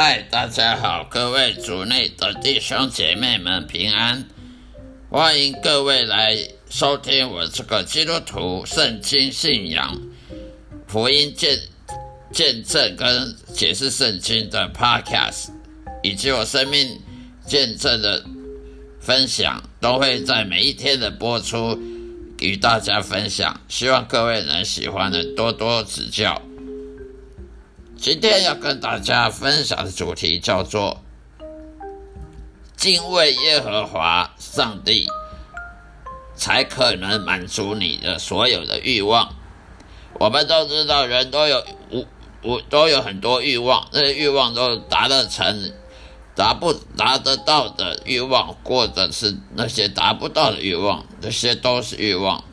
嗨，大家好，各位主内的弟兄姐妹们平安，欢迎各位来收听我这个基督徒圣经信仰福音见见证跟解释圣经的 Podcast，以及我生命见证的分享，都会在每一天的播出与大家分享，希望各位能喜欢的多多指教。今天要跟大家分享的主题叫做敬畏耶和华上帝，才可能满足你的所有的欲望。我们都知道，人都有无无都有很多欲望，那些欲望都达得成、达不达得到的欲望，或者是那些达不到的欲望，这些都是欲望。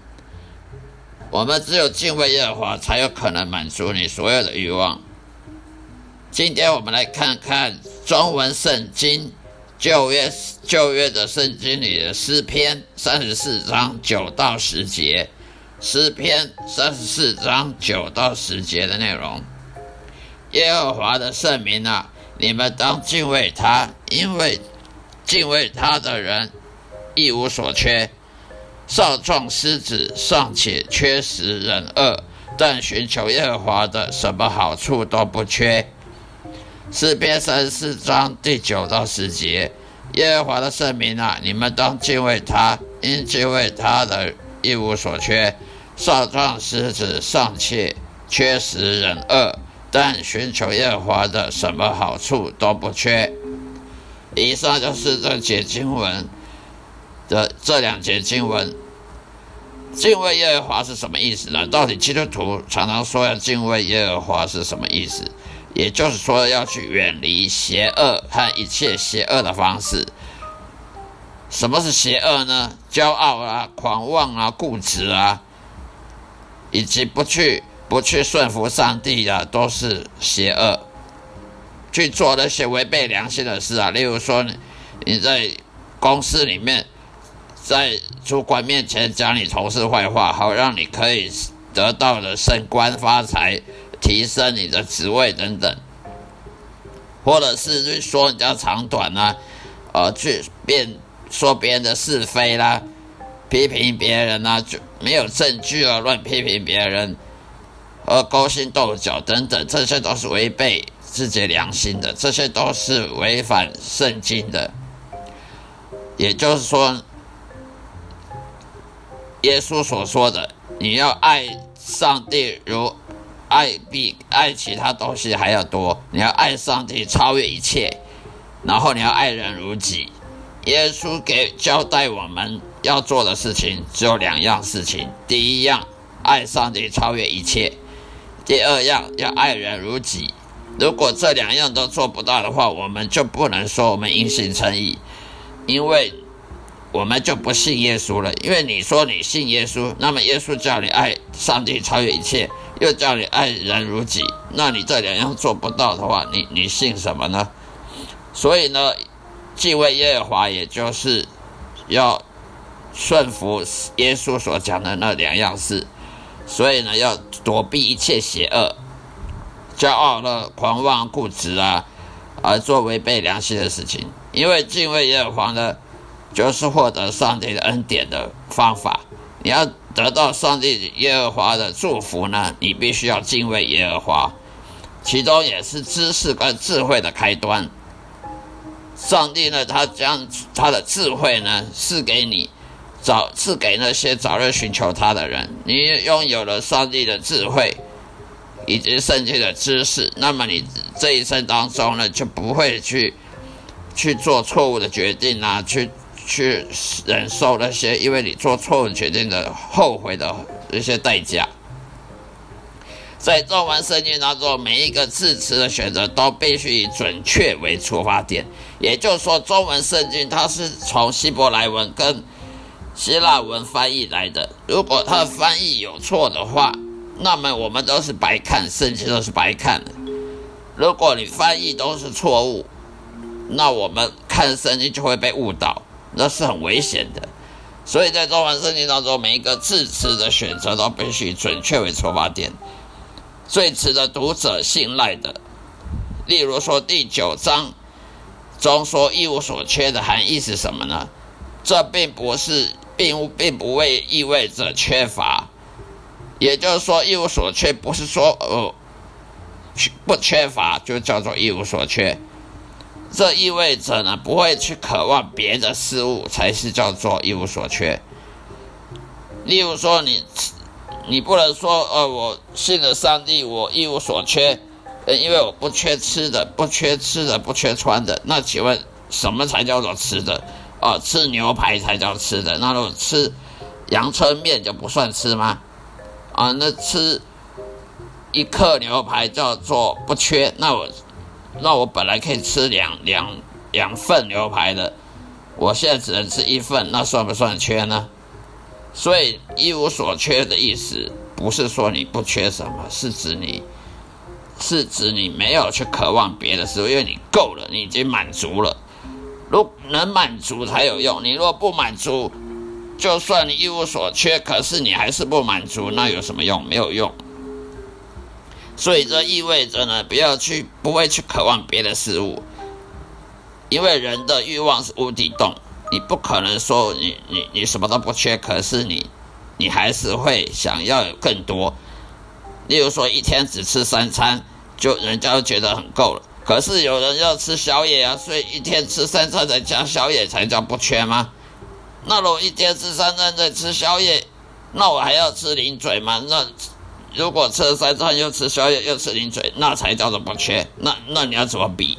我们只有敬畏耶和华，才有可能满足你所有的欲望。今天我们来看看中文圣经旧约旧约的圣经里的诗篇三十四章九到十节，诗篇三十四章九到十节的内容。耶和华的圣名啊，你们当敬畏他，因为敬畏他的人一无所缺。少壮狮子尚且缺食忍饿，但寻求耶和华的，什么好处都不缺。诗篇三十四章第九到十节，耶和华的圣名啊，你们当敬畏他，因敬畏他的一无所缺。少壮狮子尚且缺食忍饿，但寻求耶和华的，什么好处都不缺。以上就是这节经文的这两节经文。敬畏耶和华是什么意思呢？到底基督徒常常说要敬畏耶和华是什么意思？也就是说，要去远离邪恶和一切邪恶的方式。什么是邪恶呢？骄傲啊、狂妄啊、固执啊，以及不去不去顺服上帝啊，都是邪恶。去做那些违背良心的事啊，例如说你在公司里面，在主管面前讲你同事坏话，好让你可以得到的升官发财。提升你的职位等等，或者是去说人家长短啊，呃，去辩说别人的是非啦，批评别人啊，就没有证据啊，乱批评别人，而勾心斗角等等，这些都是违背自己良心的，这些都是违反圣经的。也就是说，耶稣所说的，你要爱上帝如。爱比爱其他东西还要多，你要爱上帝超越一切，然后你要爱人如己。耶稣给交代我们要做的事情只有两样事情：第一样，爱上帝超越一切；第二样，要爱人如己。如果这两样都做不到的话，我们就不能说我们因信称义，因为我们就不信耶稣了。因为你说你信耶稣，那么耶稣叫你爱上帝超越一切。又叫你爱人如己，那你这两样做不到的话，你你信什么呢？所以呢，敬畏耶和华，也就是要顺服耶稣所讲的那两样事。所以呢，要躲避一切邪恶、骄傲的狂妄、固执啊，而做违背良心的事情。因为敬畏耶和华呢，就是获得上帝的恩典的方法。你要。得到上帝耶和华的祝福呢，你必须要敬畏耶和华，其中也是知识跟智慧的开端。上帝呢，他将他的智慧呢赐给你，早赐给那些早日寻求他的人。你拥有了上帝的智慧以及圣经的知识，那么你这一生当中呢，就不会去去做错误的决定啊，去。去忍受那些因为你做错误决定的后悔的一些代价。在中文圣经当中，每一个字词的选择都必须以准确为出发点。也就是说，中文圣经它是从希伯来文跟希腊文翻译来的。如果它的翻译有错的话，那么我们都是白看，圣经都是白看的。如果你翻译都是错误，那我们看圣经就会被误导。那是很危险的，所以在中文圣经当中，每一个字词的选择都必须准确为出发点，最值得读者信赖的，例如说第九章中说一无所缺的含义是什么呢？这并不是，并并不为意味着缺乏，也就是说一无所缺不是说呃不缺乏就叫做一无所缺，这意味着呢不会去渴望别的事物才是叫做一无所缺。例如说你。你不能说，呃，我信了上帝，我一无所缺，呃，因为我不缺吃的，不缺吃的，不缺穿的。那请问，什么才叫做吃的？哦，吃牛排才叫吃的。那如果吃阳春面就不算吃吗？啊，那吃一克牛排叫做不缺。那我，那我本来可以吃两两两份牛排的，我现在只能吃一份，那算不算缺呢？所以一无所缺的意思，不是说你不缺什么，是指你，是指你没有去渴望别的事物，因为你够了，你已经满足了。如能满足才有用，你若不满足，就算你一无所缺，可是你还是不满足，那有什么用？没有用。所以这意味着呢，不要去，不会去渴望别的事物，因为人的欲望是无底洞。你不可能说你你你什么都不缺，可是你你还是会想要有更多。例如说一天只吃三餐，就人家就觉得很够了。可是有人要吃宵夜啊，所以一天吃三餐再加宵夜才叫不缺吗？那我一天吃三餐再吃宵夜，那我还要吃零嘴吗？那如果吃了三餐又吃宵夜又吃零嘴，那才叫做不缺。那那你要怎么比？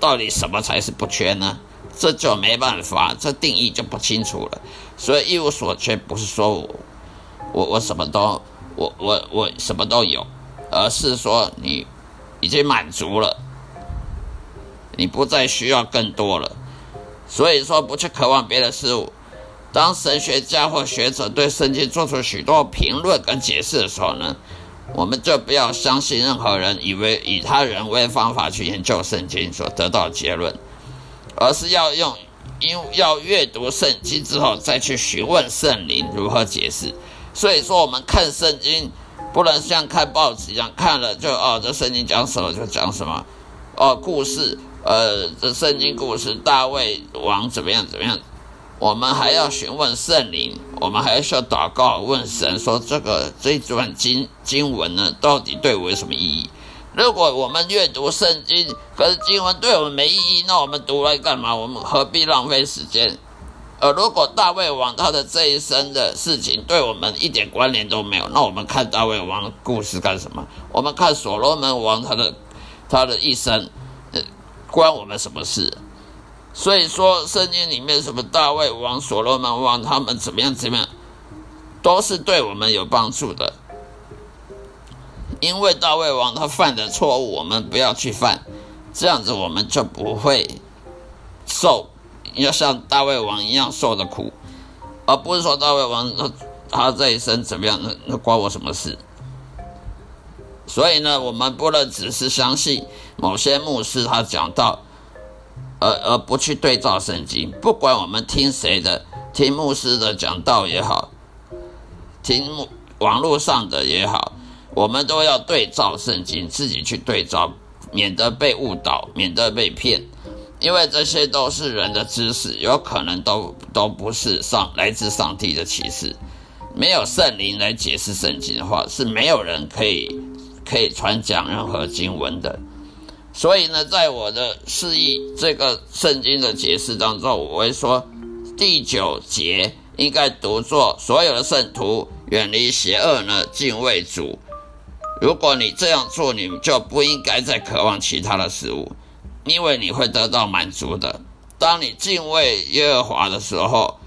到底什么才是不缺呢？这就没办法，这定义就不清楚了。所以一无所缺不是说我我我什么都我我我什么都有，而是说你已经满足了，你不再需要更多了。所以说不去渴望别的事物。当神学家或学者对圣经做出许多评论跟解释的时候呢，我们就不要相信任何人以为以他人为方法去研究圣经所得到的结论。而是要用，因要阅读圣经之后再去询问圣灵如何解释。所以说，我们看圣经不能像看报纸一样，看了就哦，这圣经讲什么就讲什么。哦，故事，呃，这圣经故事，大卫王怎么样怎么样？我们还要询问圣灵，我们还需要祷告，问神说这个这一段经经文呢，到底对我有什么意义？如果我们阅读圣经，可是经文对我们没意义，那我们读来干嘛？我们何必浪费时间？而如果大卫王他的这一生的事情对我们一点关联都没有，那我们看大卫王的故事干什么？我们看所罗门王他的他的一生，呃，关我们什么事？所以说，圣经里面什么大卫王、所罗门王他们怎么样怎么样，都是对我们有帮助的。因为大胃王他犯的错误，我们不要去犯，这样子我们就不会受要像大胃王一样受的苦，而不是说大胃王他他这一生怎么样，那那关我什么事？所以呢，我们不能只是相信某些牧师他讲到，而而不去对照圣经。不管我们听谁的，听牧师的讲道也好，听网络上的也好。我们都要对照圣经，自己去对照，免得被误导，免得被骗。因为这些都是人的知识，有可能都都不是上来自上帝的启示。没有圣灵来解释圣经的话，是没有人可以可以传讲任何经文的。所以呢，在我的示意这个圣经的解释当中，我会说第九节应该读作：所有的圣徒远离邪恶呢，敬畏主。如果你这样做，你就不应该再渴望其他的事物，因为你会得到满足的。当你敬畏耶和华的时候，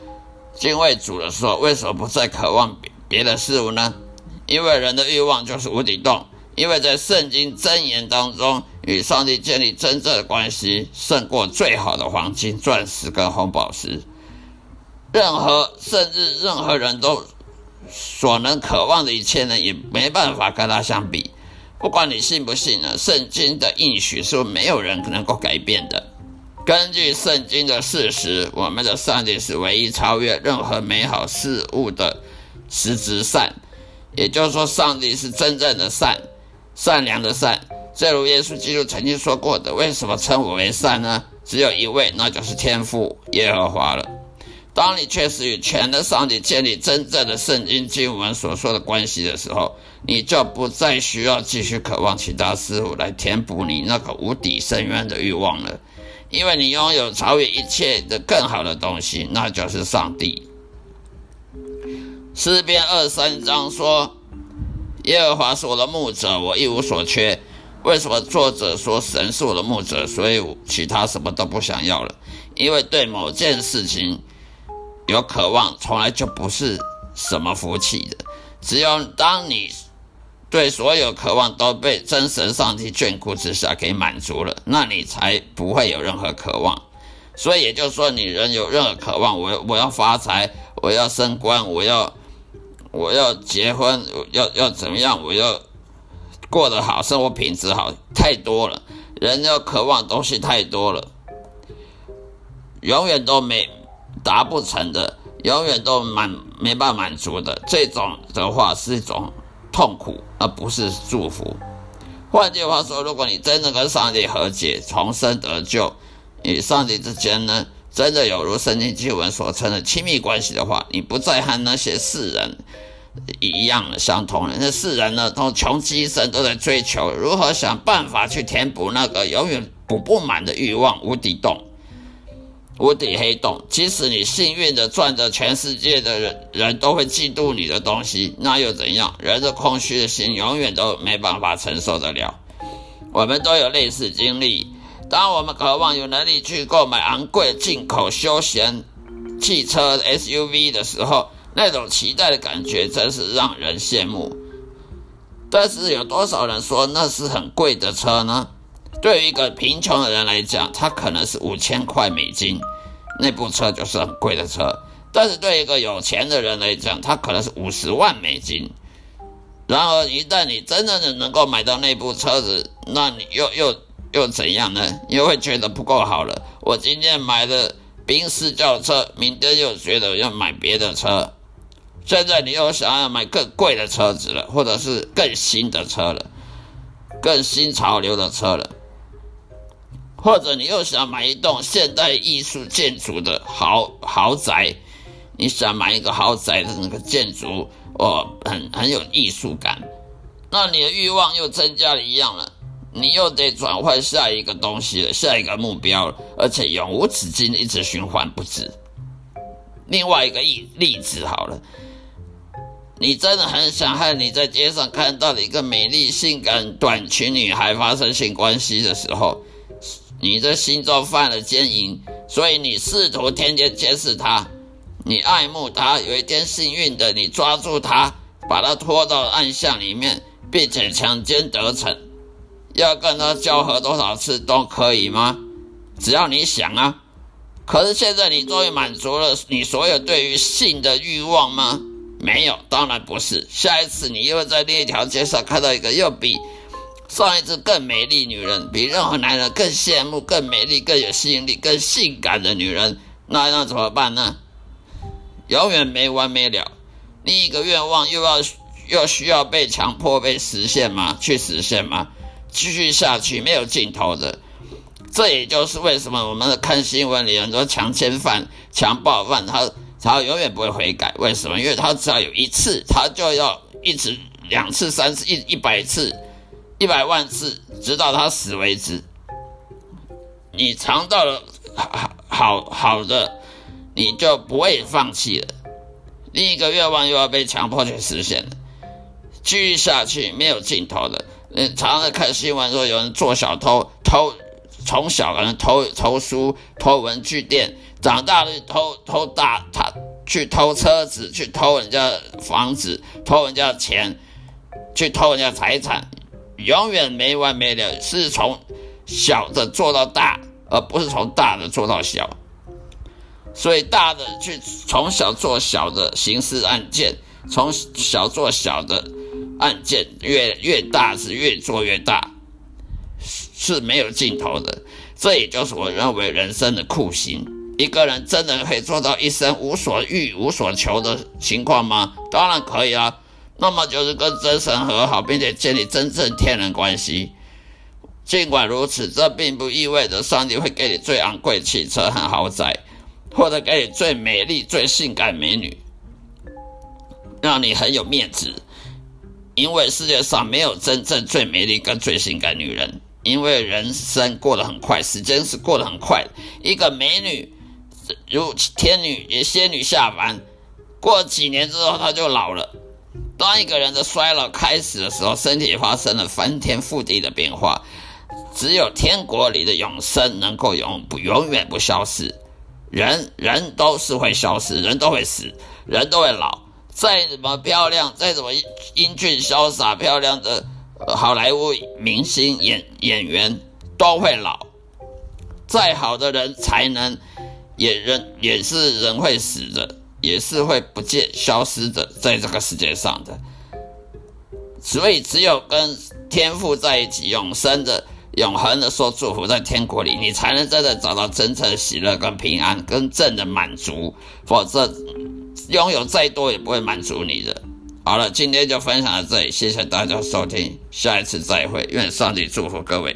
敬畏主的时候，为什么不再渴望别别的事物呢？因为人的欲望就是无底洞。因为在圣经箴言当中，与上帝建立真正的关系，胜过最好的黄金、钻石跟红宝石。任何甚至任何人都。所能渴望的一切呢，也没办法跟他相比。不管你信不信呢，圣经的应许是没有人能够改变的。根据圣经的事实，我们的上帝是唯一超越任何美好事物的实质善，也就是说，上帝是真正的善，善良的善，正如耶稣基督曾经说过的：“为什么称我为善呢？只有一位，那就是天父耶和华了。”当你确实与全能上帝建立真正的圣经经文所说的关系的时候，你就不再需要继续渴望其他事物来填补你那个无底深渊的欲望了，因为你拥有超越一切的更好的东西，那就是上帝。诗篇二三章说：“耶和华是我的牧者，我一无所缺。”为什么作者说神是我的牧者，所以其他什么都不想要了？因为对某件事情。有渴望，从来就不是什么福气的。只有当你对所有渴望都被真神上帝眷顾之下给满足了，那你才不会有任何渴望。所以也就是说，你人有任何渴望，我我要发财，我要升官，我要我要结婚，要要怎么样，我要过得好，生活品质好，太多了。人要渴望东西太多了，永远都没。达不成的，永远都满没办法满足的，这种的话是一种痛苦，而不是祝福。换句话说，如果你真的跟上帝和解，重生得救，与上帝之间呢，真的有如圣经经文所称的亲密关系的话，你不再和那些世人一样的相同了。那世人呢，都穷极一生都在追求如何想办法去填补那个永远补不满的欲望无底洞。无底黑洞，即使你幸运的赚着全世界的人人都会嫉妒你的东西，那又怎样？人的空虚的心永远都没办法承受得了。我们都有类似经历，当我们渴望有能力去购买昂贵进口休闲汽车 SUV 的时候，那种期待的感觉真是让人羡慕。但是有多少人说那是很贵的车呢？对于一个贫穷的人来讲，他可能是五千块美金，那部车就是很贵的车。但是对一个有钱的人来讲，他可能是五十万美金。然而，一旦你真正的能够买到那部车子，那你又又又怎样呢？又会觉得不够好了。我今天买的宾士轿车，明天又觉得要买别的车。现在你又想要买更贵的车子了，或者是更新的车了，更新潮流的车了。或者你又想买一栋现代艺术建筑的豪豪宅，你想买一个豪宅的那个建筑，哦，很很有艺术感，那你的欲望又增加了一样了，你又得转换下一个东西了，下一个目标了，而且永无止境，一直循环不止。另外一个例例子好了，你真的很想和你在街上看到的一个美丽性感短裙女孩发生性关系的时候。你的心中犯了奸淫，所以你试图天天监视她，你爱慕她。有一天幸运的，你抓住她，把她拖到暗巷里面，并且强奸得逞。要跟他交合多少次都可以吗？只要你想啊。可是现在你终于满足了你所有对于性的欲望吗？没有，当然不是。下一次你又会在另一条街上看到一个又比。上一次更美丽女人，比任何男人更羡慕、更美丽、更有吸引力、更性感的女人，那那怎么办呢？永远没完没了。另一个愿望又要又需要被强迫被实现吗？去实现吗？继续下去没有尽头的。这也就是为什么我们看新闻里很多强奸犯、强暴犯，他他永远不会悔改。为什么？因为他只要有一次，他就要一直两次、三次、一一百次。一百万次，直到他死为止。你尝到了好好好的，你就不会放弃了。另一个愿望又要被强迫去实现了，继续下去没有尽头的。嗯，常常看新闻说有人做小偷，偷从小可能偷偷书、偷文具店，长大了偷偷大他去偷车子，去偷人家房子，偷人家钱，去偷人家财产。永远没完没了，是从小的做到大，而不是从大的做到小。所以大的去从小做小的刑事案件，从小做小的案件，越越大是越做越大，是没有尽头的。这也就是我认为人生的酷刑。一个人真的可以做到一生无所欲无所求的情况吗？当然可以啊。那么就是跟真神和好，并且建立真正天人关系。尽管如此，这并不意味着上帝会给你最昂贵汽车和豪宅，或者给你最美丽、最性感美女，让你很有面子。因为世界上没有真正最美丽跟最性感女人，因为人生过得很快，时间是过得很快。一个美女如天女也仙女下凡，过几年之后她就老了。当一个人的衰老开始的时候，身体发生了翻天覆地的变化。只有天国里的永生能够永不永远不消失。人人都是会消失，人都会死，人都会老。再怎么漂亮，再怎么英俊潇洒、漂亮的好莱坞明星演演员都会老。再好的人才能也人也是人会死的。也是会不见消失的，在这个世界上的。所以，只有跟天赋在一起，永生的、永恒的说祝福，在天国里，你才能真的找到真正的喜乐、跟平安、跟正的满足。否则，拥有再多也不会满足你的。好了，今天就分享到这里，谢谢大家收听，下一次再会，愿上帝祝福各位。